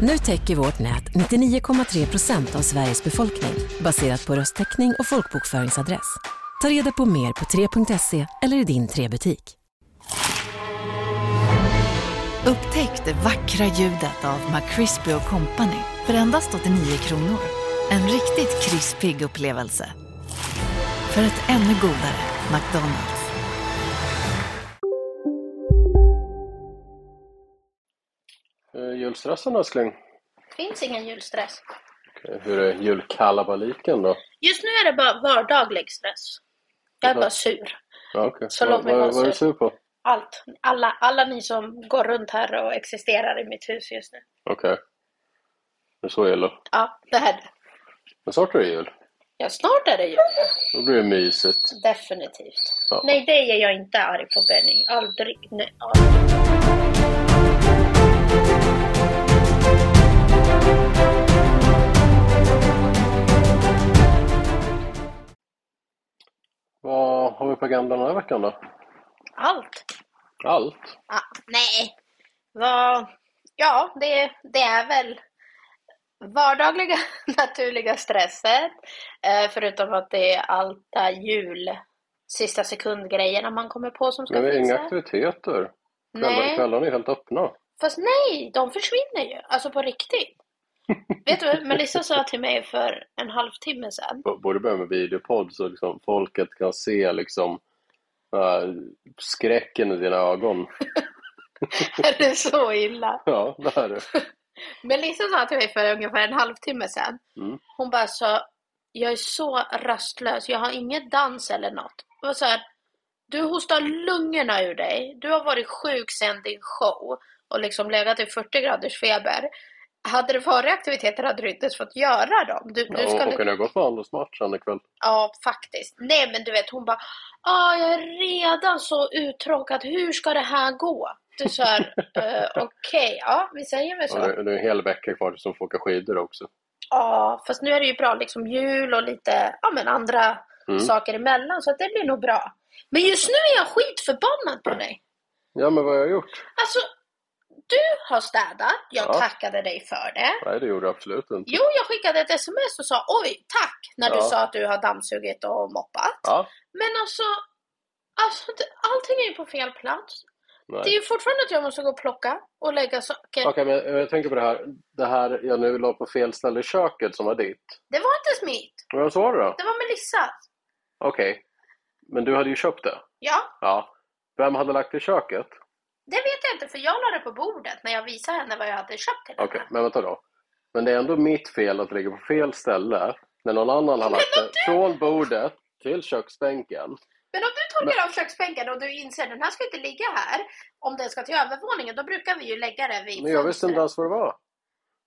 Nu täcker vårt nät 99,3 procent av Sveriges befolkning baserat på röstteckning och folkbokföringsadress. Ta reda på mer på 3.se eller i din 3-butik. Upptäck det vackra ljudet av McCrispy Company för endast 89 kronor. En riktigt krispig upplevelse. För ett ännu godare McDonalds. Julstressen älskling? finns ingen julstress. Okej, Hur är julkalabaliken då? Just nu är det bara vardaglig stress. Jag är bara sur. Ja, okej. Så låt mig vara vad är du sur. sur på? Allt. Alla, alla ni som går runt här och existerar i mitt hus just nu. Okej. Det är så illa. Ja, det är det. Men snart är det jul. Ja, snart är det jul. Då blir det mysigt. Definitivt. Ja. Nej, det är jag inte arg på Benny. Aldrig. Nej, aldrig. Har vi på agendan den här veckan då? Allt. Allt? Ah, nej. Vad... Ja, det, det är väl vardagliga naturliga stresset. Eh, förutom att det är allt jul sista sekundgrejerna man kommer på som ska Men det är inga aktiviteter. Kvällar, Nej, kvällarna är helt öppna. fast nej, de försvinner ju. Alltså på riktigt. Vet du, Melissa sa till mig för en halvtimme sedan. Borde börja med videopodd så liksom folket kan se liksom äh, skräcken i dina ögon. Är det så illa? Ja, det är det. Melissa sa till mig för ungefär en halvtimme sedan. Mm. Hon bara sa, jag är så rastlös, jag har inget dans eller något. Det var så här, du hostar lungorna ur dig, du har varit sjuk sedan din show och liksom legat i 40 graders feber. Hade det varit aktiviteter hade du inte ens fått göra dem. Du, du Ja, ska och kunde jag gått på handelsmatchen ikväll? Ja, faktiskt. Nej, men du vet, hon bara, ah, jag är redan så uttråkad, hur ska det här gå? Du sa, uh, okej, ja, vi säger väl så. Ja, det, är en hel vecka kvar tills de får åka skidor också. Ja, fast nu är det ju bra liksom jul och lite ja, men andra Mm. saker emellan så att det blir nog bra. Men just nu är jag skitförbannad på dig. Ja, men vad har jag gjort? Alltså, du har städat, jag Ja. tackade dig för det. Nej, det gjorde jag absolut inte. Jo, jag skickade ett sms och sa oj, tack, när du Ja. sa att du har dammsugit och moppat. Ja, Men alltså, alltså allting är ju på fel plats. nej. Det är ju fortfarande att jag måste gå och plocka och lägga saker. Okej, men jag tänker på det här. Det här jag nu la på fel ställe i köket som var ditt. Det var inte mitt, Vad sa du då? det var Melissas. Okej. Men du hade ju köpt det. Ja, Ja. Vem hade lagt det i köket? Det vet jag inte för jag la det på bordet när jag visade henne vad jag hade köpt till henne. Okej, men vänta då. Men det är ändå mitt fel att det ligger på fel ställe när någon annan har lagt det från bordet till köksbänken. Men om du torkar av köksbänken och du inser den här ska inte ligga här, om den ska till övervåningen, då brukar vi ju lägga det vid Men jag visste inte ens vad det var.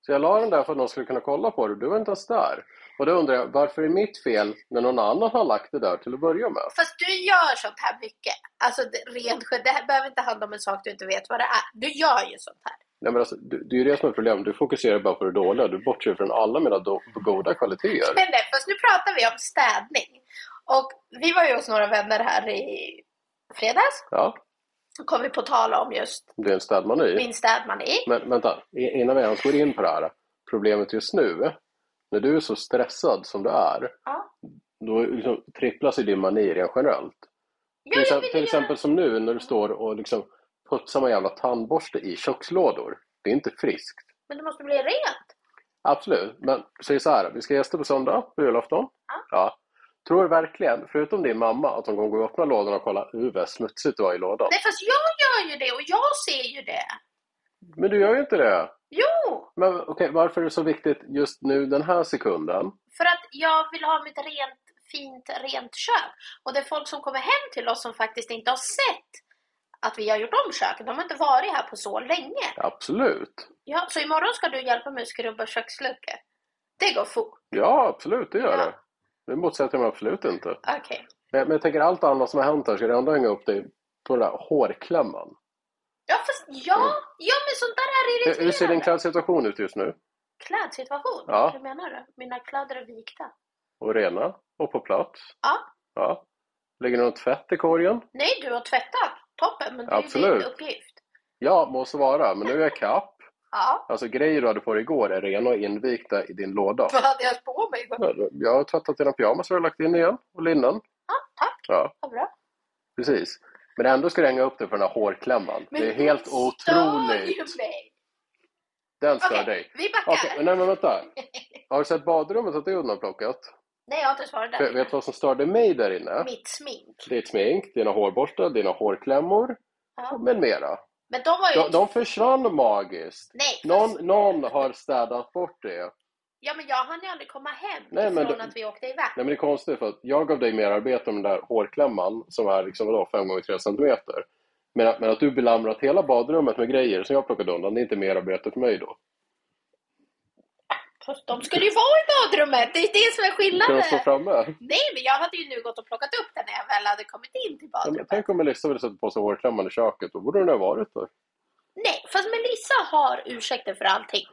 Så jag la den där för att någon skulle kunna kolla på det. Du var inte ens där. Och då undrar jag, varför är mitt fel när någon annan har lagt det där till att börja med? Fast du gör sånt här mycket. Alltså rent, det här behöver inte handla om en sak du inte vet vad det är. Du gör ju sånt här. Nej, men alltså, det, det är ju det som är problemet. Du fokuserar bara på det dåliga. Du bortser från alla mina goda kvaliteter. Men nej, fast nu pratar vi om städning. Och vi var ju hos några vänner här i fredags. Ja, Så kom vi på tala om just det är en städmani. min städmani. Men vänta, innan vi ens går in på det här. Problemet just nu, när du är så stressad som du är, Ja. då liksom tripplas ju din mani rent generellt. Ja, Till, exempel, till exempel som nu när du står och liksom putsar med jävla tandborste i kökslådor. Det är inte friskt. Men det måste bli rent. Absolut, men säg så här, vi ska gästa på söndag, på julafton. Ja. Ja. Tror du verkligen, förutom din mamma, att de kommer gå och öppna lådorna och kolla hur vad smutsigt det var i lådan? Nej, fast jag gör ju det och jag ser ju det. Men du gör ju inte det. Jo! Men okej, varför är det så viktigt just nu den här sekunden? För att jag vill ha mitt rent, fint, rent kök. Och det är folk som kommer hem till oss som faktiskt inte har sett att vi har gjort om köket. De har inte varit här på så länge. Absolut. Ja, så imorgon ska du hjälpa mig att skrubba köksluckor. Det går fort. Ja, absolut, det gör Ja. det. Det motsätter jag mig absolut inte. Okej. Men, men jag tänker allt annat som har hänt här, ska du ändå hänga upp dig på den där hårklämman? Ja, ja, men sånt där är Hur, hur ser din irriterande. klädsituation ut just nu? Klädsituation? Ja. Hur menar du? Mina kläder är vikta. Och rena? Och på plats? Ja. Ja. Ligger det någon tvätt i korgen? Nej, du har tvättat. Toppen, men det är Absolut. din uppgift. Ja, måste vara. Men nu är jag kapp. Ja. Alltså grejer du hade på dig igår är rena och invikta i din låda. Vad hade jag på mig? Ja, Jag har tvättat dina pyjamasar och lagt in igen. Och linnen. Ja, tack. Ja, Vad bra. precis. Men ändå ska du hänga upp dig för den här hårklämman. Men det är helt den stör otroligt. ju mig. Den stör Okej, dig. vi backar. Men nej men vänta. Har du sett badrummet att det är undanplockat? Nej, jag har inte svarat där. vet du vad som störde mig där inne? Mitt smink. Ditt smink, dina hårborstar, dina hårklämmor Ja. med mera. Men de var ju... De, de försvann magiskt. Nej, fast... Någon, någon har städat bort det. Ja, men jag hann ju aldrig komma hem Nej, men ifrån det- att vi åkte iväg. Nej men det är konstigt för att jag gav dig mer arbete med den där hårklämman som är liksom vadå, 5 gånger 3 centimeter. Men, att- men att du belamrat hela badrummet med grejer som jag plockade undan, det är inte mer arbete för mig då. De skulle ju vara i badrummet. Det är det som är Kan de skillnaden. stå framme? Nej, men jag hade ju nu gått och plockat upp den när jag väl hade kommit in till Ja, men badrummet. tänk om Melissa ville sätta på sig hårklämman i köket, då borde den ha varit där. Nej, fast Melissa har ursäkter för allting.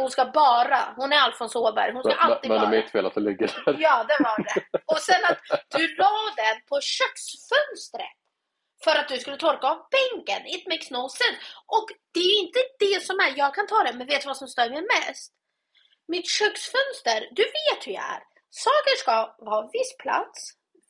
För hon ska bara, hon är Alfons Åberg, hon ska Men, men, alltid men det bara. är mitt fel att det ligger där. Ja, det var det. Och sen att du la den på köksfönstret. För att du skulle torka av bänken. It makes no sense. Och det är inte det som är, jag kan ta det, men vet du vad som stör mig mest? Mitt köksfönster, du vet hur jag är. Saker ska vara viss plats,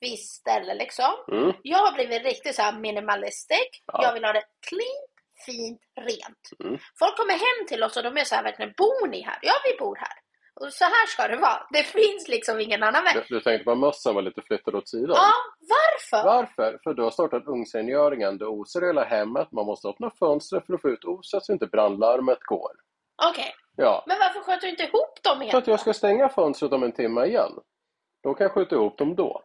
viss ställe liksom. Mm. Jag har blivit riktigt så här minimalistic. Ja. Jag vill ha det clean, fint, rent. Mm. Folk kommer hem till oss och de är så här verkligen, bor ni här? Ja, vi bor här. Och så här ska det vara. Det finns liksom ingen annan väg. Du, du tänkte på att mössen var lite flyttad åt sidan? Ja, varför? Varför? För du har startat ugnsrengöringen. Det osar i hela hemmet. Man måste öppna fönstret för att få ut oset så inte brandlarmet går. Okej, Ja, men varför sköter du inte ihop dem för igen? att jag ska stänga fönstret om en timme igen. Då kan jag skjuta ihop dem då.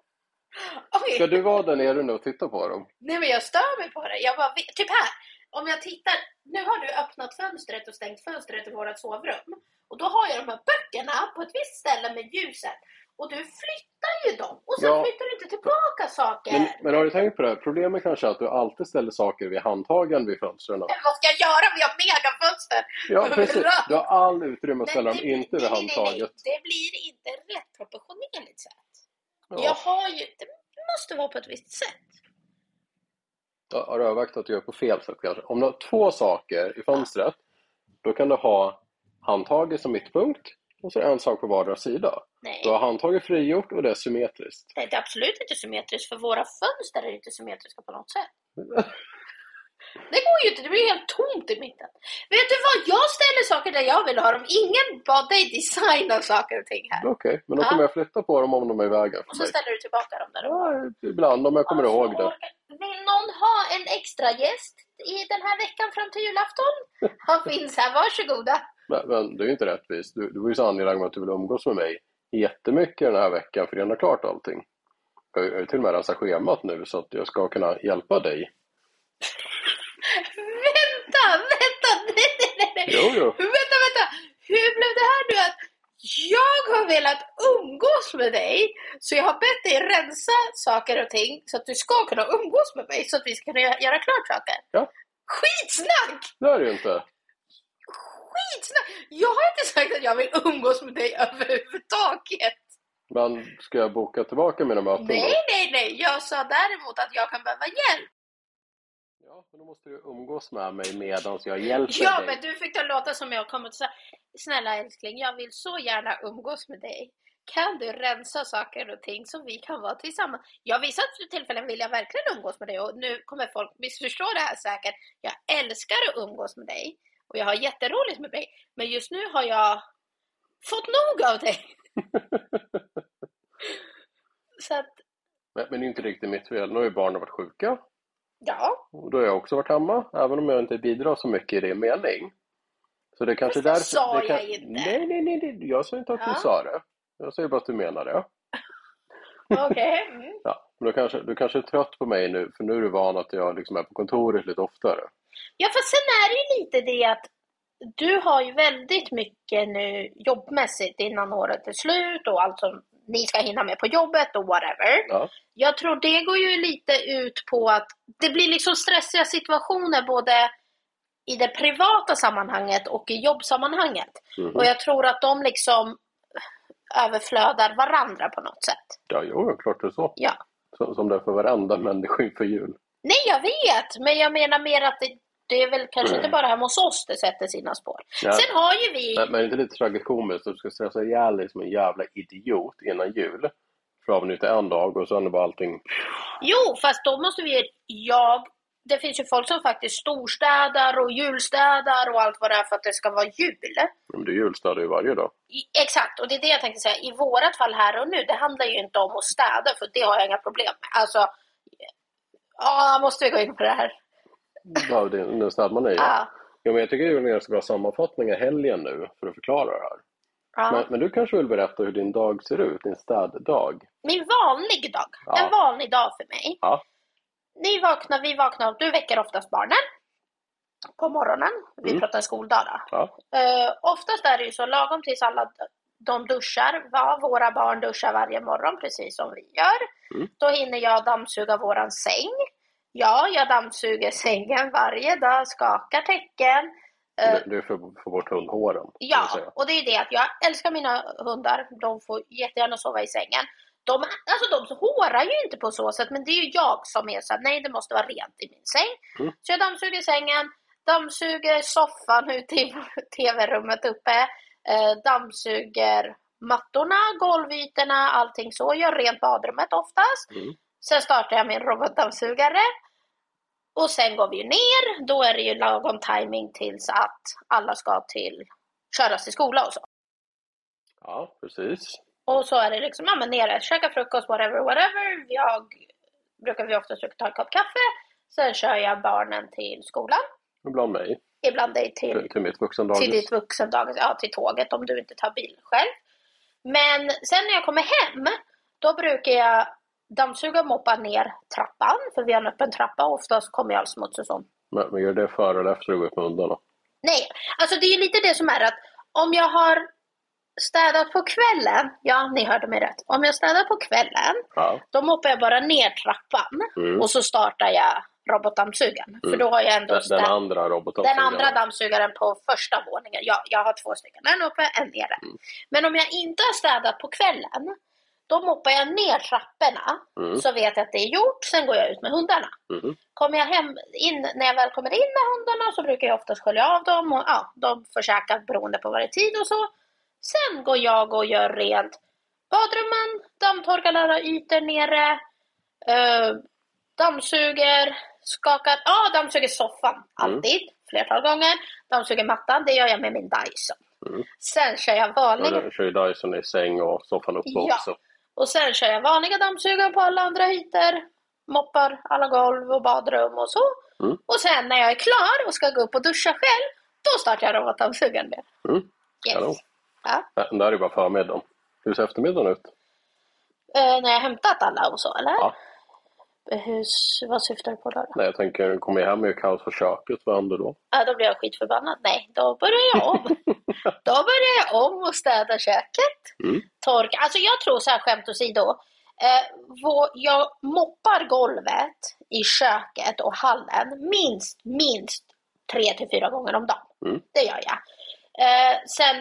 Oj. Ska du vara där nere nu och titta på dem? Nej men jag stör mig på det. Jag bara, typ här. Om jag tittar, nu har du öppnat fönstret och stängt fönstret i vårt sovrum. Och då har jag de här böckerna på ett visst ställe med ljuset. Och du flyttar ju dem. Och sen Ja. flyttar du inte tillbaka saker. Men, men har du tänkt på det? Problemet kanske är att du alltid ställer saker vid handtagen vid fönstren. Vad ska jag göra? Vi har megafönster! Ja, precis. Du har all utrymme att ställa Men dem inte vid nej, nej, handtaget. Det blir inte rätt proportionerligt sett. Jag Ja. har ju, det måste vara på ett visst sätt. Har övervägt att du gör på fel sätt kanske? Om du har två saker i fönstret, då kan du ha handtaget som mittpunkt och så en sak på vardera sida. Nej. Du har handtaget frigjort och det är symmetriskt. Nej, det är absolut inte symmetriskt för våra fönster är inte symmetriska på något sätt. Det går ju inte, det blir helt tomt i mitten. Vet du vad, jag ställer saker där jag vill ha dem. Ingen bad dig designa saker och ting här. Okej, men då Ja. kommer jag flytta på dem om de är i vägen Och så mig. ställer du tillbaka dem där. Ja, ibland om jag kommer ihåg det. Vill någon ha en extra gäst i den här veckan fram till julafton? Han finns här, varsågoda. Men, men det är ju inte rättvist. Du, du var ju så angelägen om att du vill umgås med mig jättemycket den här veckan för redan klart allting. Jag har ju till och med rensat schemat nu så att jag ska kunna hjälpa dig. Vänta, vänta, nej, nej, nej, nej. Jo, jo. Vänta, vänta! Hur blev det här nu att jag har velat umgås med dig så jag har bett dig rensa saker och ting så att du ska kunna umgås med mig så att vi ska kunna göra- klart saker? Ja. Skitsnack! Det är det ju inte. Skitsnack! Jag har inte sagt att jag vill umgås med dig överhuvudtaget. Men ska jag boka tillbaka mina möten Nej, då? nej, nej. Jag sa däremot att jag kan behöva hjälp. Ja, men då måste du umgås med mig medan jag hjälper Ja, dig. men du fick det låta som jag kommer att säga Snälla älskling, jag vill så gärna umgås med dig. Kan du rensa saker och ting så vi kan vara tillsammans? Ja, vissa tillfällen vill jag verkligen umgås med dig och nu kommer folk missförstå det här säkert. Jag älskar att umgås med dig och jag har jätteroligt med dig. Men just nu har jag fått nog av dig. så att, Men, men det är inte riktigt mitt fel. Nu har ju barnen varit sjuka. Ja. Och då har jag också varit hemma, även om jag inte bidrar så mycket i det mening. Så det kanske Fast därför... sa det kan... jag inte. Nej, nej, nej, nej. Jag sa inte att Ja. du sa det. Jag säger bara att du menar det. Okej. Mm. Ja, men då kanske, du kanske är trött på mig nu, för nu är du van att jag liksom är på kontoret lite oftare. Ja, för sen är det ju lite det att du har ju väldigt mycket nu jobbmässigt innan året är slut och allt som ni ska hinna med på jobbet och whatever. Ja. Jag tror det går ju lite ut på att det blir liksom stressiga situationer både i det privata sammanhanget och i jobbsammanhanget. Mhm. Och jag tror att de liksom överflödar varandra på något sätt. Ja, jo, klart det är så. Ja. Så- Som det är för varenda människa inför jul. Nej, jag vet, men jag menar mer att det, det är väl kanske inte bara hemma hos oss det sätter sina spår. Ja. Sen har ju vi... Men, men är det inte lite tragikomiskt att du ska stressa ihjäl dig som en jävla idiot innan jul? För att avnjuta en dag och sen är bara allting... Jo, fast då måste vi... Jag... Det finns ju folk som faktiskt storstädar och julstädar och allt vad det är för att det ska vara jul. Men du julstädar ju varje dag. I, exakt, och det är det jag tänkte säga. I vårat fall här och nu, det handlar ju inte om att städa, för det har jag inga problem med. Alltså, ja, måste vi gå in på det här? Ja, det, nu städar man i. Ja. Ja, men jag tycker det är en ganska bra sammanfattning av helgen nu för att förklara det här. ja. Men, men du kanske vill berätta hur din dag ser ut, din städdag? Min vanlig dag, Ja. en vanlig dag för mig. Ja. Ni vaknar, vi vaknar, du väcker oftast barnen på morgonen. Vi Mm. pratar skoldag då. Ja. Uh, oftast är det ju så lagom tills alla de duschar, va? våra barn duschar varje morgon precis som vi gör. Mm. Då hinner jag dammsuga våran säng. Ja, jag dammsuger sängen varje dag, skakar täcken. Eh, Det, det är för att få bort hundhåren. Ja, och det är det att jag älskar mina hundar. De får jättegärna sova i sängen. De, alltså de hårar ju inte på så sätt, men det är ju jag som är såhär, nej det måste vara rent i min säng. Mm. Så jag dammsuger sängen, dammsuger soffan ute i tv-rummet uppe, eh, dammsuger mattorna, golvytorna, allting så. Gör rent badrummet oftast. Mm. Sen startar jag min robotdammsugare. Och sen går vi ju ner. Då är det ju lagom timing tills att alla ska till, köras till skola och så. Ja, precis. Och så är det liksom, ja men nere, käka frukost, whatever, whatever. Jag brukar vi oftast ta en kopp kaffe. Sen kör jag barnen till skolan. Ibland mig. Ibland dig till, Till, till mitt vuxendagis. till ditt vuxendagis, ja till tåget om du inte tar bil själv. Men sen när jag kommer hem, då brukar jag dammsuga och moppa ner trappan. För vi har en öppen trappa och oftast kommer ju all smuts och sånt Men, men gör det före eller efter du går ut med hundarna? Nej, alltså det är lite det som är att om jag har städat på kvällen, ja ni hörde mig rätt. Om jag städar på kvällen, Ja. då moppar jag bara ner trappan Mm. och så startar jag robotdammsugaren. För Mm. då har jag ändå Den, den andra roboten. den andra dammsugaren på första våningen. Ja, jag har två stycken. En uppe, en nere. Mm. Men om jag inte har städat på kvällen, då moppar jag ner trapporna. Mm. Så vet jag att det är gjort, sen går jag ut med hundarna. Mm. Kommer jag hem, in, när jag väl kommer in med hundarna så brukar jag oftast skölja av dem och ja, de får käka beroende på vad det är tid och så. Sen går jag och gör rent badrummen, dammtorkar alla ytor nere, eh, dammsuger, skakar, ja dammsuger soffan alltid, flertal gånger. Dammsuger mattan, det gör jag med min Dyson. Mm. Sen kör jag Ja, vanliga, den kör ju Dyson i säng och soffan uppe Ja. också. Och sen kör jag vanliga dammsugare på alla andra ytor. Moppar alla golv och badrum och så. Mm. Och sen när jag är klar och ska gå upp och duscha själv, då startar jag robotdammsugaren med. Mm. Yes. Ja. Nej, Det här är ju bara förmiddagen. Hur ser eftermiddagen ut? Eh, när jag hämtat alla och så, eller? Ja. Hur, vad syftar du på då? då? Nej, jag tänker, kommer jag hem med kaos på köket, vad händer då? Ja, då blir jag skitförbannad. Nej, då börjar jag om. då börjar jag om och städa köket. Mm. Torka. Alltså jag tror så här skämt åsido. Eh, vår, jag moppar golvet i köket och hallen minst, minst tre till fyra gånger om dagen. Mm. Det gör jag. Eh, sen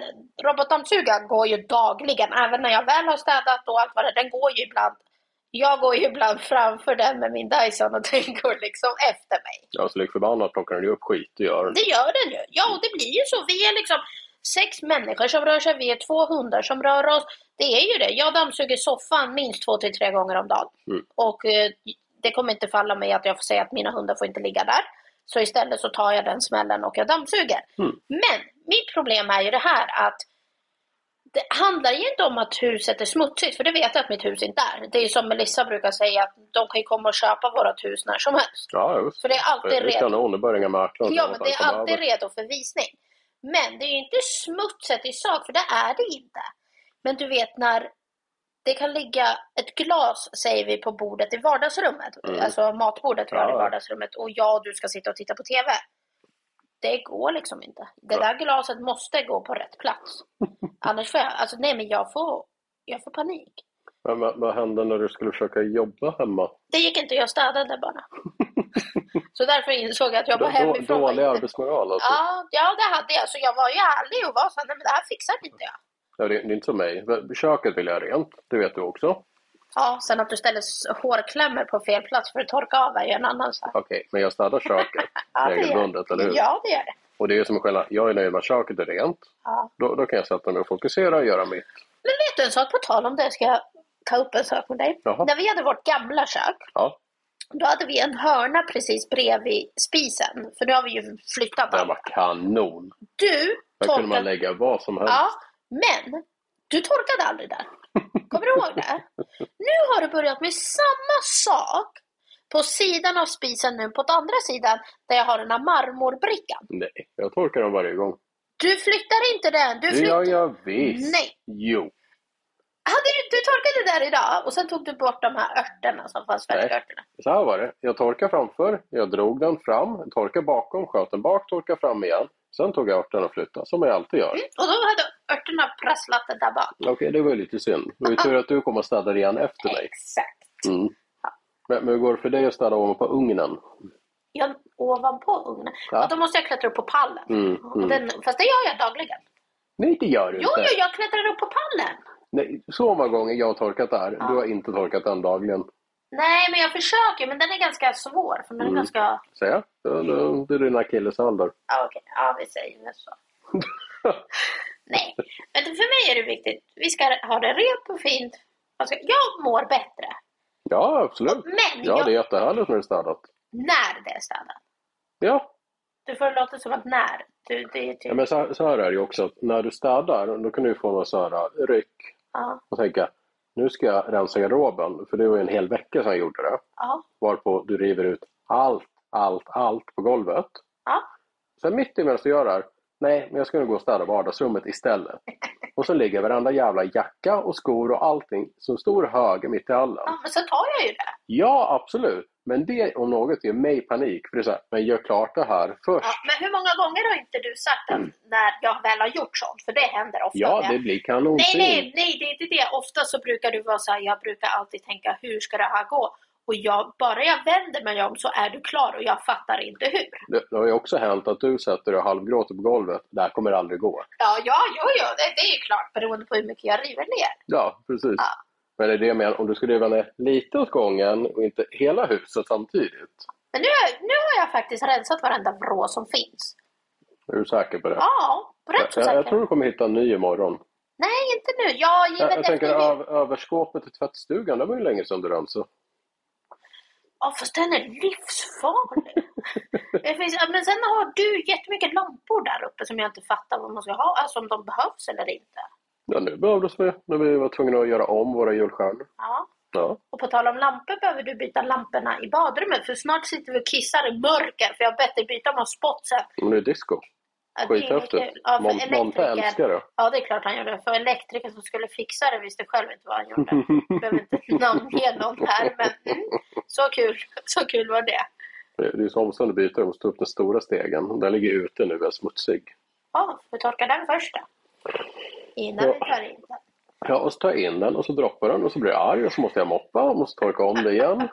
robotdammsugaren går ju dagligen, även när jag väl har städat och allt vad det den går ju ibland jag går ju ibland framför den med min Dyson och den går liksom efter mig. Ja, så lik förbannat plockar den ju upp skit, det gör den. Det gör den ju. Ja, och det blir ju så. Vi är liksom sex människor som rör sig, vi är två hundar som rör oss. Det är ju det. Jag dammsuger soffan minst två till tre gånger om dagen. Mm. Och eh, det kommer inte falla mig att jag får säga att mina hundar får inte ligga där. Så istället så tar jag den smällen och jag dammsuger. Mm. Men mitt problem är ju det här att det handlar ju inte om att huset är smutsigt, för det vet jag att mitt hus inte är. Det är som Melissa brukar säga, att de kan ju komma och köpa vårt hus när som helst. Ja, just För det är alltid det. är redo. kanon, det börjar inga mäklare. Ja, men det är alltid redo för visning. Men det är ju inte smutset i sak, för det är det inte. Men du vet när det kan ligga ett glas, säger vi, på bordet i vardagsrummet. Mm. Alltså matbordet vi har i Ja. vardagsrummet. Och jag och du ska sitta och titta på TV. Det går liksom inte. Det där glaset måste gå på rätt plats. Annars får jag, alltså nej men jag får, jag får panik. Men vad, vad hände när du skulle försöka jobba hemma? Det gick inte, jag städade bara. Så därför insåg jag att Då- då- hemifrån var Dålig inte... arbetsmoral alltså. Ja, ja, det hade jag. Så jag var ju ärlig och var så nej men det här fixar inte jag. Ja, det, det är inte som mig. Köket vill jag rent, det vet du också. Ja, sen att du ställer hårklämmor på fel plats för att torka av är ju en annan sak. Okej, men jag städar köket Ja, regelbundet, eller hur? Ja, det gör det. Och det är som en skillnad. Jag är nöjd med att köket är rent. Ja. Då, då kan jag sätta mig och fokusera och göra mitt. Men vet du en sak, på tal om det ska jag ta upp en sak med dig. Jaha. När vi hade vårt gamla kök, Ja, då hade vi en hörna precis bredvid spisen. För nu har vi ju flyttat den var kanon. Du Där kunde man torkade... lägga vad som helst. Ja, men du torkade aldrig där. Kommer du ihåg det? Nu har du börjat med samma sak på sidan av spisen nu, på den andra sidan, där jag har den här marmorbrickan. Nej, jag torkar dem varje gång. Du flyttar inte den. Du flyttar... gör jag visst. Nej. Jo. Hade du, du torkade där idag och sen tog du bort de här örterna som fanns Nej. färdigörterna. Så här var det. Jag torkade framför, jag drog den fram, torkade bakom, sköt den bak, torkade fram igen. Sen tog jag örten och flyttade, som jag alltid gör. Och då hade örterna prasslat där bak. Okej, det var ju lite synd. Det var ju tur att du kom och städade igen efter mig. Exakt. Mm. Men, men hur går det för dig att städa ovanpå ugnen? Jag, ovanpå ugnen. Ja. Ja. då måste jag klättra upp på pallen. Mm, mm. Den, fast det gör jag dagligen. Nej, det gör du Jo, inte. jo, jag klättrar upp på pallen. Nej, så många gånger jag har torkat där. Du har inte torkat den dagligen. Nej, men jag försöker. Men den är ganska svår. För den är Mm. ganska... Säger jag? Det, är din akilleshäl där. Ja, okej. Ja, vi säger så. Nej, men för mig är det viktigt. Vi ska ha det rent och fint. Alltså, jag mår bättre. Ja, absolut. Men Ja, jag, det är jättehärligt när det är städat. när det är städat. Ja, Du får låta som att när. Du, det är typ... ja men så, här- så här är det ju också. När du städar, då kan du få någon så här ryck Ja, och tänka nu ska jag rensa garderoben. För det var ju en hel vecka sedan jag gjorde det. ja, Varpå du river ut allt, allt, allt på golvet. ja. Sen mitt i medan du gör det här, nej, men jag ska nu gå och städa vardagsrummet istället. Och så ligger varenda jävla jacka och skor och allting som stor hög mitt i hallen. ja men så tar jag ju det. Ja, absolut. Men det om något ger mig panik. För det är så här, men gör klart det här först. Ja, men hur många gånger har inte du sagt att när jag väl har gjort sånt? För det händer ofta. Ja, det blir Nej, kanonfint. nej, nej, det är inte det. Ofta så brukar du vara så här, jag brukar alltid tänka, hur ska det här gå? Och jag, bara jag vänder mig om så är du klar och jag fattar inte hur. Det, det har ju också hänt att du sätter dig och halvgråter på golvet. Det här kommer aldrig gå. Ja, ja, jo, jo, det, det är ju klart beroende på hur mycket jag river ner. Ja, precis. Ja. Men det är det jag menar, om du riva ner lite åt gången och inte hela huset samtidigt. Men nu, nu har jag faktiskt rensat varenda vrå som finns. Är du säker på det? Ja, rätt så jag, säker. jag tror du kommer hitta en ny imorgon. Nej, inte nu. Jag Jag, givet jag tänker efter... över, överskåpet i tvättstugan, det var ju länge sedan du rensade. Ja, fast den är livsfarlig. det finns, men sen har du jättemycket lampor där uppe som jag inte fattar vad man ska ha. Alltså om de behövs eller inte. Ja, nu behövdes vi när vi var tvungna att göra om våra julstjärnor. Ja. Ja. Och på tal om lampor behöver du byta lamporna i badrummet för snart sitter vi och kissar i mörker för jag har bett dig byta någon spot sen. Men det är disco. Ja, Skithäftigt. Ja, för Mon- Monte älskar det. Ja, det är klart han gör det. För elektrikern som skulle fixa det visste själv inte vad han gjorde. Behöver inte namn ge någon här, men mm, så kul. Så kul var det. Det är så omständigt att byta, du måste ta upp den stora stegen. Den ligger ute nu och är smutsig. Ja, vi torkar den först då. Innan vi tar in den. Ja, och så tar jag in den och så droppar den och så blir jag arg och så måste jag moppa och måste torka om det igen.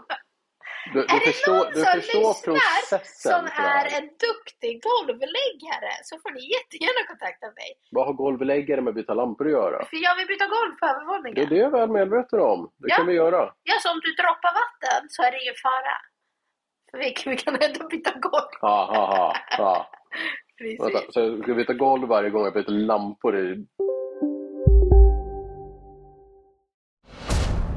Du, du är det förstår, någon du som förstår lyssnar som är en duktig golvläggare så får ni jättegärna kontakta mig. Vad har golvläggare med att byta lampor att göra? För jag vill byta golv på Det är övervåningen. det jag är väl medveten om. Det Ja. kan vi göra. Ja, så om du droppar vatten så är det ingen fara. För vi, vi kan ändå byta golv. Ha, ha, ha, ha. Vänta, så jag ska byta golv varje gång jag byter lampor i...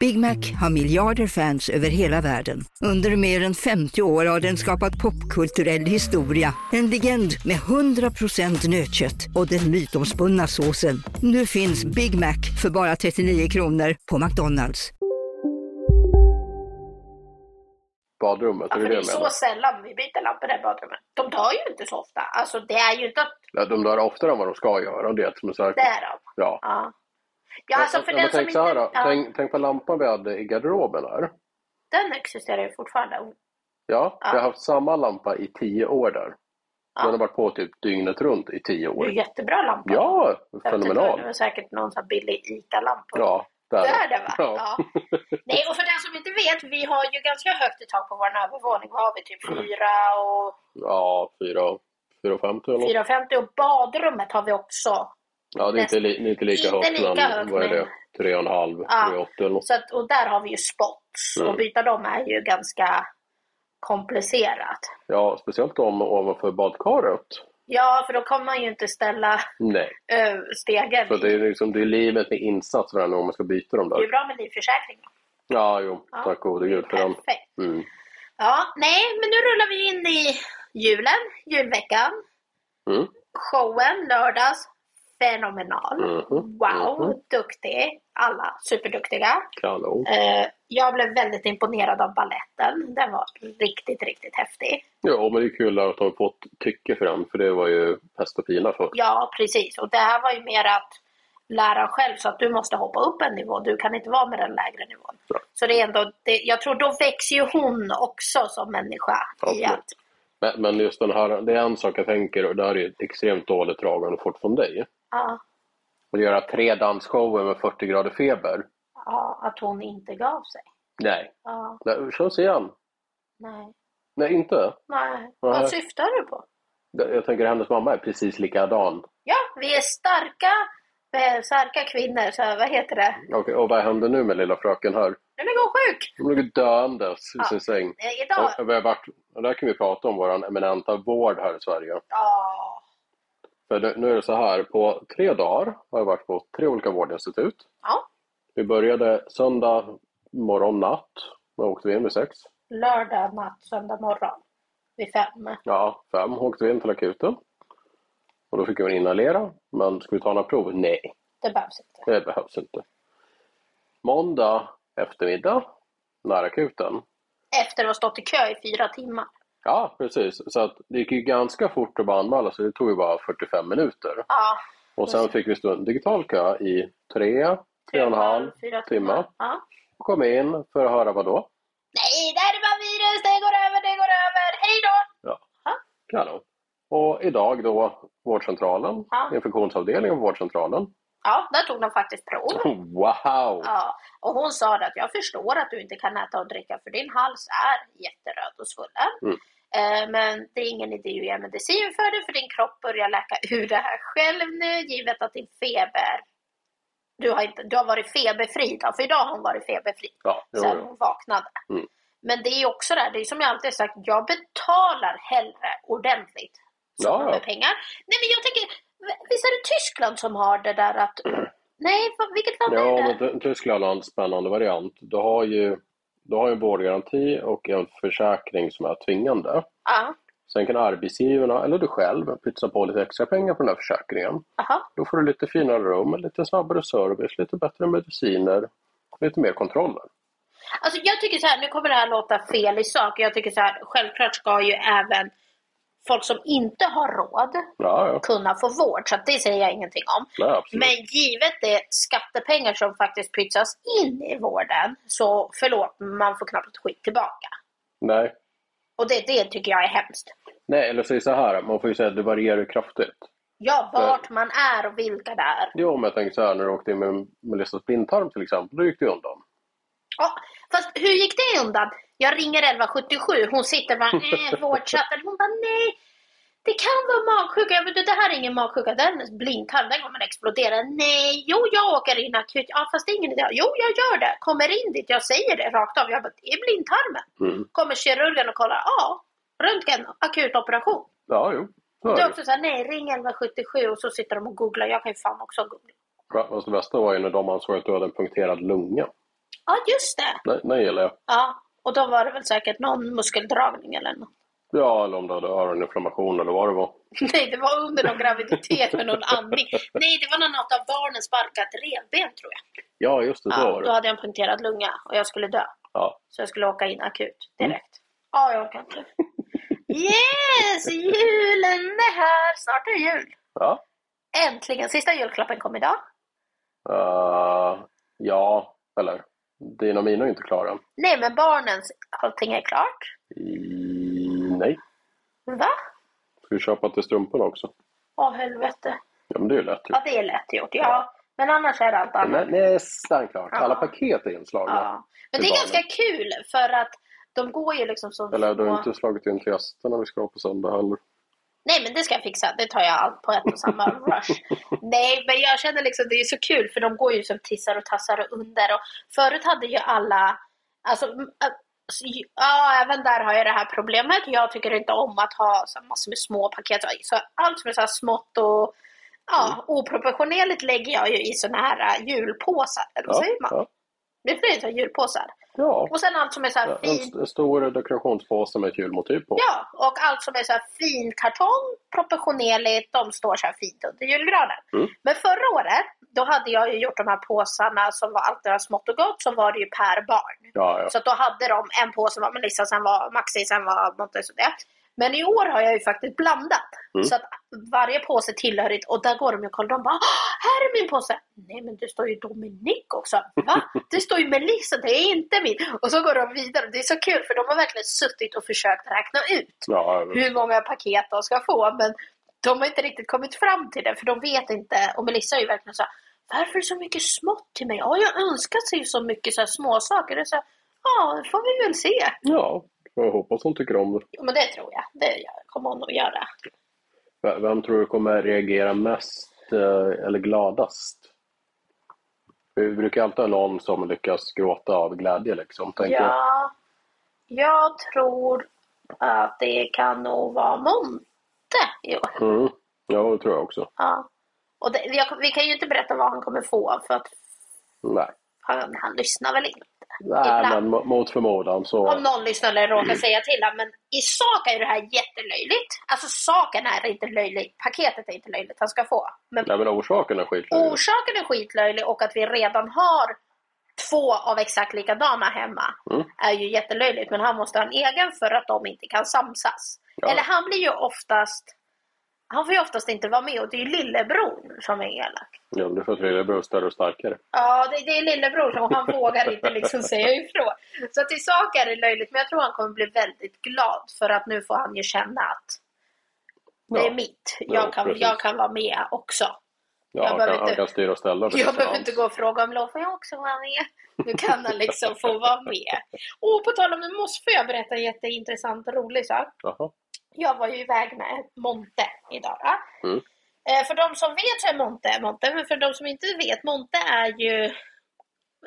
Big Mac har miljarder fans över hela världen. Under mer än 50 år har den skapat popkulturell historia. En legend med 100% nötkött och den mytomspunna såsen. Nu finns Big Mac för bara 39 kronor på McDonalds. Badrummet, Ja, är det det det är så sällan vi byter lampor i det badrummet. De dör ju inte så ofta. Alltså det är ju inte att Ja, de dör oftare än vad de ska göra, det som är säkert. därav. Ja. Ja. Ja, alltså för men den som tänk inte... så här då. ja, Tänk, tänk på lampan vi hade i garderoben här. Den existerar ju fortfarande. Ja, Ja. vi har haft samma lampa i tio år där. Ja. Den har varit på typ dygnet runt i tio Det är år. jättebra lampa. Ja, Jag inte, fenomenal. Det är säkert någon sån billig ICA-lampa. Ja, där. Det är det va? Ja. Ja. Nej, och för den som inte vet, vi har ju ganska högt i tak på vår övervåning. Vad har vi? Typ 4 och Ja, fyra, fyra och femtio eller något. 4,50 och badrummet har vi också. Ja, det är inte, li, inte lika högt, lika men högt, vad är det? Tre och en halv, Ja. tre och åttio eller något. Så att, och där har vi ju spots. Mm. Och byta dem är ju ganska komplicerat. Ja, speciellt om ovanför badkaret. Ja, för då kommer man ju inte ställa Nej, ö, stegen. för det är liksom det är livet med insats varje gång man ska byta dem Det är där. bra med livförsäkring. Ja, jo, Ja. tack gode gud för den. Mm. Ja, nej, men nu rullar vi in i julen, julveckan. Mm. Showen lördags, fenomenal. Mhm, Wow, mhm. duktig. Alla superduktiga. Eh, jag blev väldigt imponerad av balletten. Den var riktigt, riktigt häftig. Ja, men det är kul att har fått tycke för den, för det var ju pest och pina för. Ja, precis. Och det här var ju mer att lära själv så att du måste hoppa upp en nivå. Du kan inte vara med den lägre nivån. Ja. Så det är ändå, det, jag tror då växer ju hon också som människa. I Absolut. att, Men, men just den här, det är en sak jag tänker, och det här är ett extremt dåligt drag har fått från dig. ja, Att göra tre dansshower med 40 grader feber. ja, att hon inte gav sig. Nej. Ja, Nej, Känns igen. nej, Nej, inte. nej. Vad syftar du på? Jag tänker hennes mamma är precis likadan. Ja, vi är starka, är starka kvinnor. Så vad heter det? Okej, och vad händer nu med lilla fröken här? Sjuk! Hon ligger döendes i Ja. sin säng. Idag, Och vi varit, och där kan vi prata om vår eminenta vård här i Sverige. ja, För nu är det så här, på tre dagar har jag varit på tre olika vårdinstitut. ja. Vi började söndag morgon, natt. Då åkte vi in vid sex. Lördag natt, söndag morgon. Vid fem. Ja, fem åkte vi in till akuten. Och då fick vi inhalera. Men ska vi ta några prov? Nej, Det behövs inte. det behövs inte. Måndag eftermiddag, nära akuten. Efter att ha stått i kö i fyra timmar. Ja, precis. Så att det gick ju ganska fort att bara anmäla sig. Det tog ju bara 45 minuter. Ja, Och sen fick vi stå en digital kö i tre, tre och en halv timmar. Ja. Kom in för att höra vad då? Nej, det är bara virus, det går över, det går över, hej då! Kanon. Och idag då vårdcentralen, Ja. infektionsavdelningen på vårdcentralen. Ja, där tog de faktiskt prov. Wow! Ja, och hon sa att jag förstår att du inte kan äta och dricka för din hals är jätteröd och svullen. Mm. Eh, Men det är ingen idé att ge medicin för det för din kropp börjar läka ur det här själv nu givet att din feber du har, inte, du har varit feberfri då, för idag har hon varit feberfri Ja, jo, sen hon vaknade. Mm. Men det är också det här, det är som jag alltid sagt, jag betalar hellre ordentligt som ja. med pengar. Nej men jag tänker, visst är det Tyskland som har det där att, nej vilket land Ja, är det? Ty- Tyskland har en spännande variant. Du har ju du har ju en vårdgaranti och en försäkring som är tvingande. Ja, Sen kan arbetsgivarna, eller du själv, pytsa på lite extra pengar på den här försäkringen. aha. Då får du lite finare rum, lite snabbare service, lite bättre mediciner, lite mer kontroller. Alltså jag tycker så här, nu kommer det här låta fel i sak. Jag tycker så här, självklart ska ju även folk som inte har råd Ja, ja. kunna få vård. Så det säger jag ingenting om. Absolut. Men givet det skattepengar som faktiskt pytsas in i vården så förlåt, man får knappt skit tillbaka. Nej. Och det, det tycker jag är hemskt. Nej, eller säg så här, man får ju säga att det varierar kraftigt. Ja, vart man är och vilka det är. Jo, men jag tänker så här, när du åkte in med Melissas blindtarm till exempel, då gick det undan. Ja, fast hur gick det undan? Jag ringer 1177, hon sitter bara eh, vårdchatten. Hon bara nej, det kan vara magsjuka. Jag bara, "Du, det här är ingen magsjuka, den är blindtarm, den kommer explodera. Nej, jo jag åker in akut. Ja fast det är ingen idé. Jo jag gör det. Kommer in dit, jag säger det rakt av. Jag bara, det är blindtarmen. Mm. Kommer kirurgen och kollar, ja, röntgen, akut operation. Ja, jo. Så Det är det. också såhär, nej ring 1177 och så sitter de och googlar. Jag kan ju fan också googla. Fast det bästa var ju när de ansåg att du hade en punkterad lunga. Ja, just det. Det, det gillar jag. Ja, och då var det väl säkert någon muskeldragning eller något. Ja, eller om du hade öroninflammation eller vad det var. Nej, det var under någon graviditet med någon andning. Nej, det var när något av barnen sparkat revben tror jag. Ja, just det. Så Ja, var då det. hade jag en punkterad lunga och jag skulle dö. Ja. Så jag skulle åka in akut direkt. Ja, jag orkar inte. Yes! Julen är här! Snart är det jul. Ja. Äntligen! Sista julklappen kom idag. Uh, ja, eller dina och mina är inte klara. Nej, men barnens, allting är klart. I, nej. Va? Ska vi köpa till strumporna också? Åh, helvete. Ja, men det är ju lätt. Ja, det är lätt gjort. Ja, men annars är allt annat. Men nästan klart. Ja. Alla paket är inslagna. Ja. Men det är barnen. ganska kul för att de går ju liksom som Eller du har inte slagit in till gästerna vi ska ha på söndag heller. Nej, men det ska jag fixa. Det tar jag allt på ett och samma rush. Nej, men jag känner liksom det är så kul för de går ju som tissar och tassar och under. Och förut hade ju alla, alltså, ja, även där har jag det här problemet. Jag tycker inte om att ha så massor med små paket. Så allt som är så här smått och ja, oproportionerligt lägger jag ju i såna här julpåsar. Eller vad Ja, säger man? ja. Det är fler så här julpåsar. Ja. Och sen allt som är så här fint. En, st- en stor dekorationspåse med ett julmotiv på. Ja, och allt som är så här fin kartong, proportionerligt, de står så här fint under julgranen. Mm. Men förra året, då hade jag ju gjort de här påsarna som var allt det här smått och gott, så var det ju per barn. Ja, ja. Så då hade de en påse var Melissa, sen var Maxi, sen var Montes och det. Men i år har jag ju faktiskt blandat. Mm. Så att varje påse tillhör ett, och där går de och kollar. De bara "Ah, här är min påse! Nej men det står ju Dominic också. Va? Det står ju Melissa, det är inte min. Och så går de vidare. Det är så kul för de har verkligen suttit och försökt räkna ut ja, hur många paket de ska få. Men de har inte riktigt kommit fram till det för de vet inte. Och Melissa är ju verkligen så här, varför är det så mycket smått till mig? Ja, jag önskar sig så mycket så här små saker. Det är så här, ja, det får vi väl se. ja. Jag hoppas hon tycker om det. Jo, men det tror jag. Det kommer hon att göra. Vem tror du kommer reagera mest eh, eller gladast? Vi brukar alltid ha någon som lyckas gråta av glädje liksom. Tänker. Ja, jag tror att det kan nog vara Monte i år. Mm. Ja, det tror jag också. Ja. Och det, jag, vi kan ju inte berätta vad han kommer få för att Nej, han, han lyssnar väl inte. Nej Ibland. men mo- mot förmodan så... Om någon lyssnar eller råkar säga till honom. Men i sak är det här jättelöjligt. Alltså saken är inte löjlig. Paketet är inte löjligt han ska få. Men Nej men orsaken är skitlöjlig. orsaken är skitlöjlig och att vi redan har två av exakt likadana hemma Mm. är ju jättelöjligt. Men han måste ha en egen för att de inte kan samsas. Ja. Eller han blir ju oftast han får ju oftast inte vara med och det är ju lillebror som är elak. Ja, det är för att lillebror är större och starkare. Ja, det, det är lillebror som han vågar inte liksom säga ifrån. Så att i sak är det löjligt, men jag tror han kommer bli väldigt glad för att nu får han ju känna att det är Ja. mitt. Ja, Jag kan, precis. jag kan vara med också. Ja, Jag han kan, han inte- kan styra och ställa. Jag behöver inte gå och fråga om lov, får jag också vara med? Nu kan han liksom få vara med. Och på tal om det måste jag berätta en jätteintressant och rolig sak. Jaha. Jag var ju iväg med Monte idag. Mm. Eh, För de som vet så är Monte Monte, men för de som inte vet, Monte är ju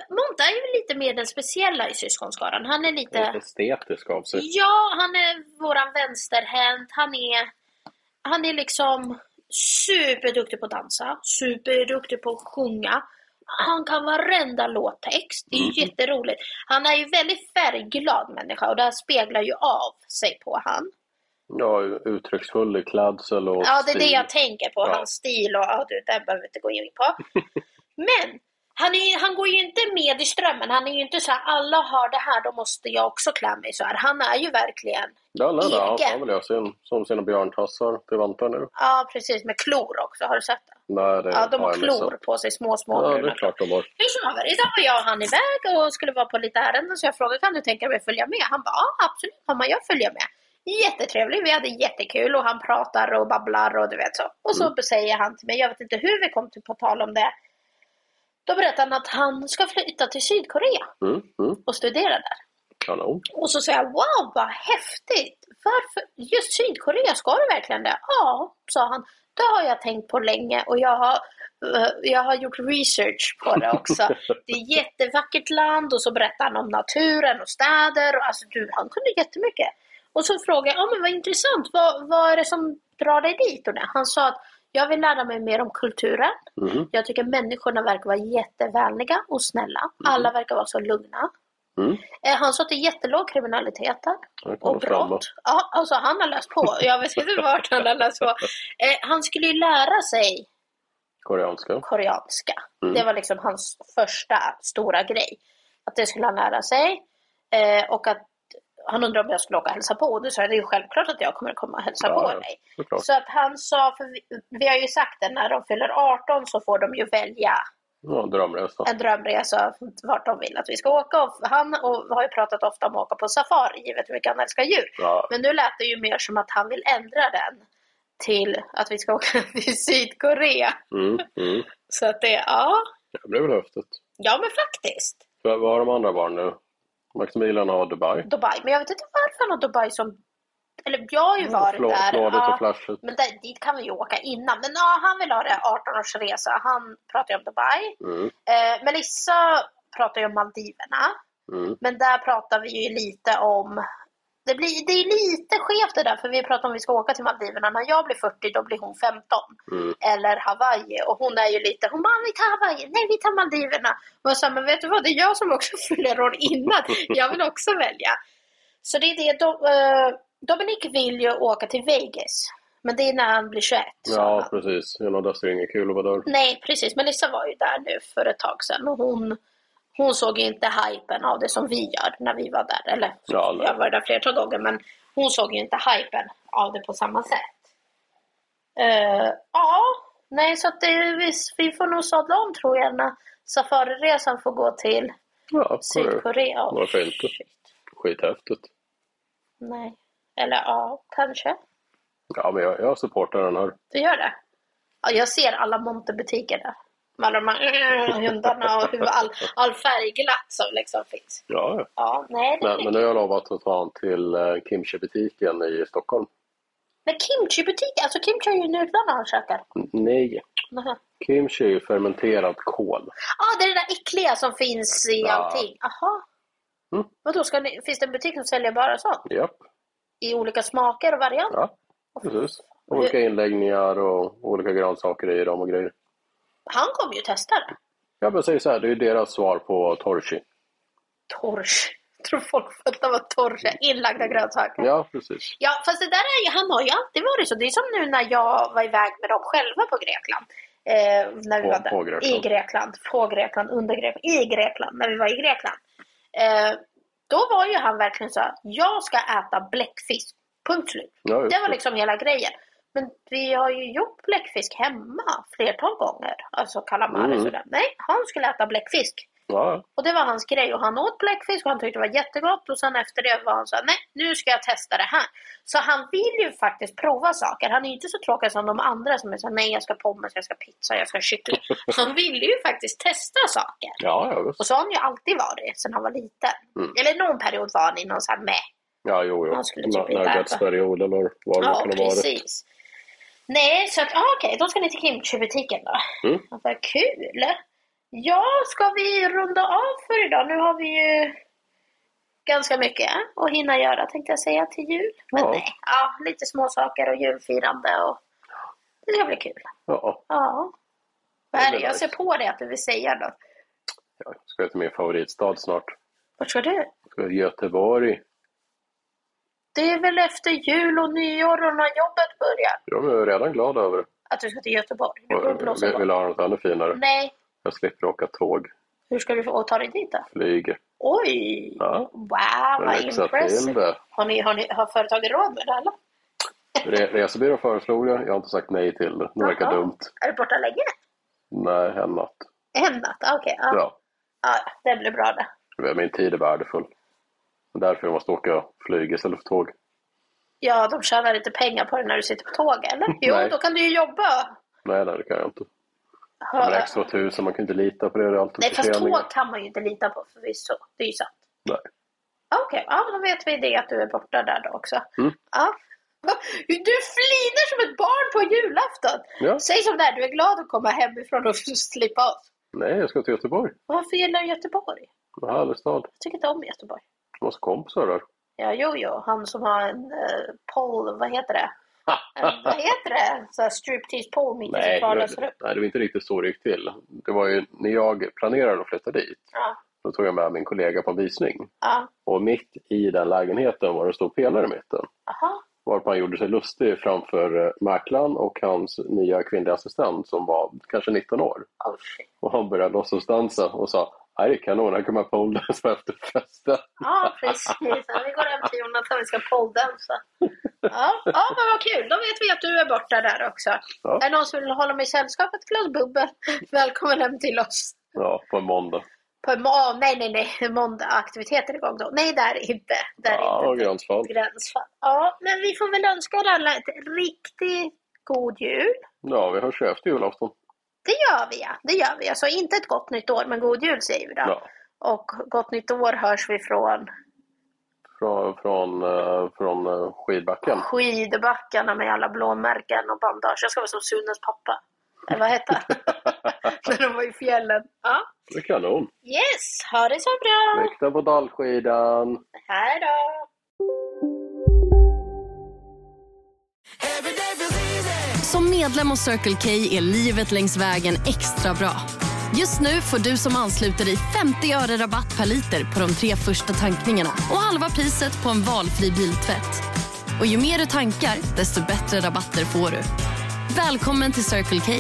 Monte är ju lite mer den speciella i syskonskaran. Han är lite... Estetisk av sig. Ja, han är våran vänsterhänt. Han är, han är liksom superduktig på att dansa, superduktig på att sjunga. Han kan varenda låttext. Det är ju jätteroligt. Han är ju väldigt färgglad människa och det här speglar ju av sig på han. Ja, uttrycksfull i klädsel och Ja, det är det stil. jag tänker på. Ja. Hans stil och ja, du, det behöver vi inte gå in på. Men han, är, han går ju inte med i strömmen. Han är ju inte så här, alla har det här, då måste jag också klä mig så här. Han är ju verkligen, Ja, nej, nej, han, han vill göra sin, som sina björntassar till vantar nu. ja precis, med klor också. Har du sett det? Nej, det Ja, de har missat. klor på sig, små, små Ja, det är klart de har. Hur som haver, idag var jag och han iväg och skulle vara på lite ärenden så jag frågade kan du tänka dig att följa med? Han bara ja absolut mamma jag följer med. Jättetrevlig, vi hade jättekul och han pratar och babblar och du vet så. Och så säger han till mig, jag vet inte hur vi kom till på tal om det. Då berättar han att han ska flytta till Sydkorea Mm, mm, och studera där. kanon. Och så säger jag wow vad häftigt! Varför just Sydkorea, ska du verkligen det? Ja, sa han. Det har jag tänkt på länge och jag har, eh, jag har gjort research på det också. Det är ett jättevackert land och så berättar han om naturen och städer. Och, alltså, du, han kunde jättemycket. Och så frågade jag, ja men vad intressant, vad, vad är det som drar dig dit? Och? Han sa att Jag vill lära mig mer om kulturen. Mhm. Jag tycker människorna verkar vara jättevänliga och snälla. Alla verkar vara så lugna. Mm. Eh, Han sa att det är jättelåg kriminalitet Och brott. Ja, alltså han har läst på. Jag vet inte vart han har läst på. Eh, han skulle ju lära sig Koreanska. koreanska. Mm. Det var liksom hans första stora grej. Att det skulle han lära sig. Eh, och att han undrade om jag skulle åka och hälsa på. Och då sa jag, det är ju självklart att jag kommer komma och hälsa Ja, på dig. såklart. Så att han sa, för vi, vi har ju sagt det, när de fyller 18 så får de ju välja Ja, drömresa. en drömresa vart de vill att vi ska åka. Och han och, har ju pratat ofta om att åka på safari, givet hur mycket han älskar djur. Ja. Men nu lät det ju mer som att han vill ändra den till att vi ska åka till Sydkorea. Mm, mm. Så att det, ja, Det blir väl häftigt. ja men faktiskt. Vad vad har de andra barnen nu? Maximilian har Dubai. Dubai. Men jag vet inte varför han har Dubai som... Eller jag har ju varit Flå- där. Ja. och flashigt. Men där, dit kan vi ju åka innan. Men ja, han vill ha det 18-årsresa. Han pratar ju om Dubai. Mm, Eh, Melissa pratar ju om Maldiverna. mm. Men där pratar vi ju lite om... Det, blir, det är lite skevt det där, för vi pratar om vi ska åka till Maldiverna. När jag blir 40, då blir hon 15. Mm. Eller Hawaii. Och hon är ju lite, hon bara, vi tar Hawaii, nej vi tar Maldiverna. Och jag sa, men vet du vad, det är jag som också fyller år innan. Jag vill också välja. Så det är det. Do, eh, Dominic vill ju åka till Vegas. Men det är när han blir 21. sa Ja, precis. Genom dess är det inget kul att vara där. Nej, precis. Melissa var ju där nu för ett tag sedan och hon, hon såg ju inte hypen av det som vi gör när vi var där. Eller, Ja, jag var där flertal gånger, men hon såg ju inte hypen av det på samma sätt. Eh, ja, nej, så att det, vi, vi får nog sadla om tror jag när safariresan får gå till Ja, Korea. Sydkorea. Och, Varför inte? Skithäftigt. nej, eller ja, kanske. Ja, men jag, jag supportar den här. Du gör det? Ja, jag ser alla Monte-butiker där. Med alla de här äh, hundarna och hur all, all färgglatt som liksom finns. Ja, ja. Nej, det är Men, men nu har jag lovat att ta han till eh, Kimchi-butiken i Stockholm. Men kimchi-butik, alltså kimchi är ju nudlarna han käkar. Nej. Nähä. Kimchi är ju fermenterad kål. Ja, det är det där äckliga som finns i Ja. allting. Jaha. Mm. Vadå, ska ni, finns det en butik som säljer bara sånt? Japp. I olika smaker och varianter? Ja, precis. Olika inläggningar och olika grönsaker i dem och grejer. Han kommer ju testa det. Jag vill säga så här, det är ju deras svar på torchi. Torch. Jag tror folk fattar vad torch är. Inlagda grönsaker. Ja, precis. Ja, fast det där är ju, han har ju alltid varit så. Det är som nu när jag var iväg med dem själva på Grekland. Eh, när vi På- var där. på Grekland. I Grekland. På Grekland, under Grekland. I Grekland, när vi var i Grekland. Eh, då var ju han verkligen så här, jag ska äta bläckfisk. Punkt slut. Ja, Det var liksom hela grejen. Men vi har ju gjort bläckfisk hemma flertal gånger. Alltså calamari Mm. sådär. Nej, han skulle äta bläckfisk. Ja, Och det var hans grej och han åt bläckfisk och han tyckte det var jättegott och sen efter det var han så här, nej nu ska jag testa det här. Så han vill ju faktiskt prova saker. Han är ju inte så tråkig som de andra som är så här, nej jag ska pommes, jag ska pizza, jag ska kyckling. Han vill ju faktiskt testa saker. ja, ja. Och så har han ju alltid varit sen han var liten. Mm. Eller någon period var han i någon sån här med. Ja, jo, jo. Han skulle typ inte eller vad det Ja, kan ha varit. precis. Nej, så att, ah, okej, då ska ni till kimchi-butiken då. Mm. Ja, Vad kul! Ja, ska vi runda av för idag? Nu har vi ju ganska mycket att hinna göra tänkte jag säga till jul. Men Ja. nej, ja, lite småsaker och julfirande och det ska bli kul. Ja, Ja. Vad är det? Jag ser på dig att du vill säga något. jag ska till min favoritstad snart. Vart ska du? Jag Göteborg. Det är väl efter jul och nyår och när jobbet börjar? Jag är redan glad över det. Att du ska till Göteborg? Du blåsa vill, vill bort. ha något ännu finare. Nej, Jag slipper åka tåg. hur ska du få ta dig dit då? Flyger. Oj! Ja, Wow, vad impressive. Har, ni, har, ni, har företaget råd med det eller? Re- Resebyrån föreslog det. Jag har inte sagt nej till det. Det verkar dumt. Är du borta länge? Nej, en natt. En natt? Ah, Okej, ja. Ja, ja. Det blir bra det. min tid är värdefull. Därför jag måste åka flyg istället för tåg. Ja, de tjänar inte pengar på det när du sitter på tåg eller? Jo, då kan du ju jobba. Nej, nej, det kan jag inte. Hör- Men extra tusen, man kan inte lita på det. Det är alltid Nej, fast tåg kan man ju inte lita på förvisso. Det är ju sant. Nej. Okej, ja, då vet vi det att du är borta där då också. Mm. Ja. Du flinar som ett barn på julafton. Ja. Säg som det är, du är glad att komma hemifrån och slippa oss. Nej, jag ska till Göteborg. Varför gillar du Göteborg? En härlig stad. Jag tycker inte om Göteborg. Har kompisar där. Ja, jo, jo. Han som har en eh, poll, vad heter det? en, vad heter det, så här striptease pole mitt i Nej, sitt det var, vardagsrum. nej, det var inte riktigt så det gick till. Det var ju när jag planerade att flytta dit. Ja, Då tog jag med min kollega på en visning. ja, Och mitt i den lägenheten var det en stor pelare i mitten. aha. Varpå han gjorde sig lustig framför eh, mäklaren och hans nya kvinnliga assistent som var kanske 19 år. Oh. Och han började låtsas dansa och sa Nej, det är kanon, här kan man poledance efter festen. Ja, precis. Ja, vi går hem till Jonathan, vi ska poledansa. Ja, ja, men vad kul. Då vet vi att du är borta där också. Ja. Är det någon som vill hålla mig i sällskap? Ett glas bubbel. Välkommen hem till oss. Ja, på en måndag. På en må- oh, nej, nej, nej. Måndag aktiviteter igång då. Nej, där är inte. Där är Ja, inte. gränsfall. Gränsfall. Ja, men vi får väl önska er alla ett riktigt god jul. Ja, vi hörs ju efter julafton. Det gör vi, ja. Det gör vi. Alltså inte ett gott nytt år, men god jul säger vi då. Ja. Och gott nytt år hörs vi från Från, från, eh, från eh, skidbacken. skidbackarna med alla blåmärken och bandage. Jag ska vara som Sunes pappa. Eller vad hette han? När de var i fjällen. Ja. Det är kanon. Yes, ha det så bra. Nykter på dalskidan. Hej då. Som medlem hos Circle K är livet längs vägen extra bra. Just nu får du som ansluter dig 50 öre rabatt per liter på de tre första tankningarna och halva priset på en valfri biltvätt. Och ju mer du tankar, desto bättre rabatter får du. Välkommen till Circle K.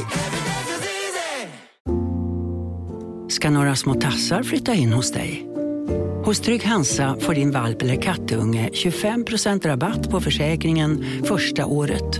ska några små tassar flytta in hos dig. Hos Trygg Hansa får din valp eller kattunge 25% rabatt på försäkringen första året.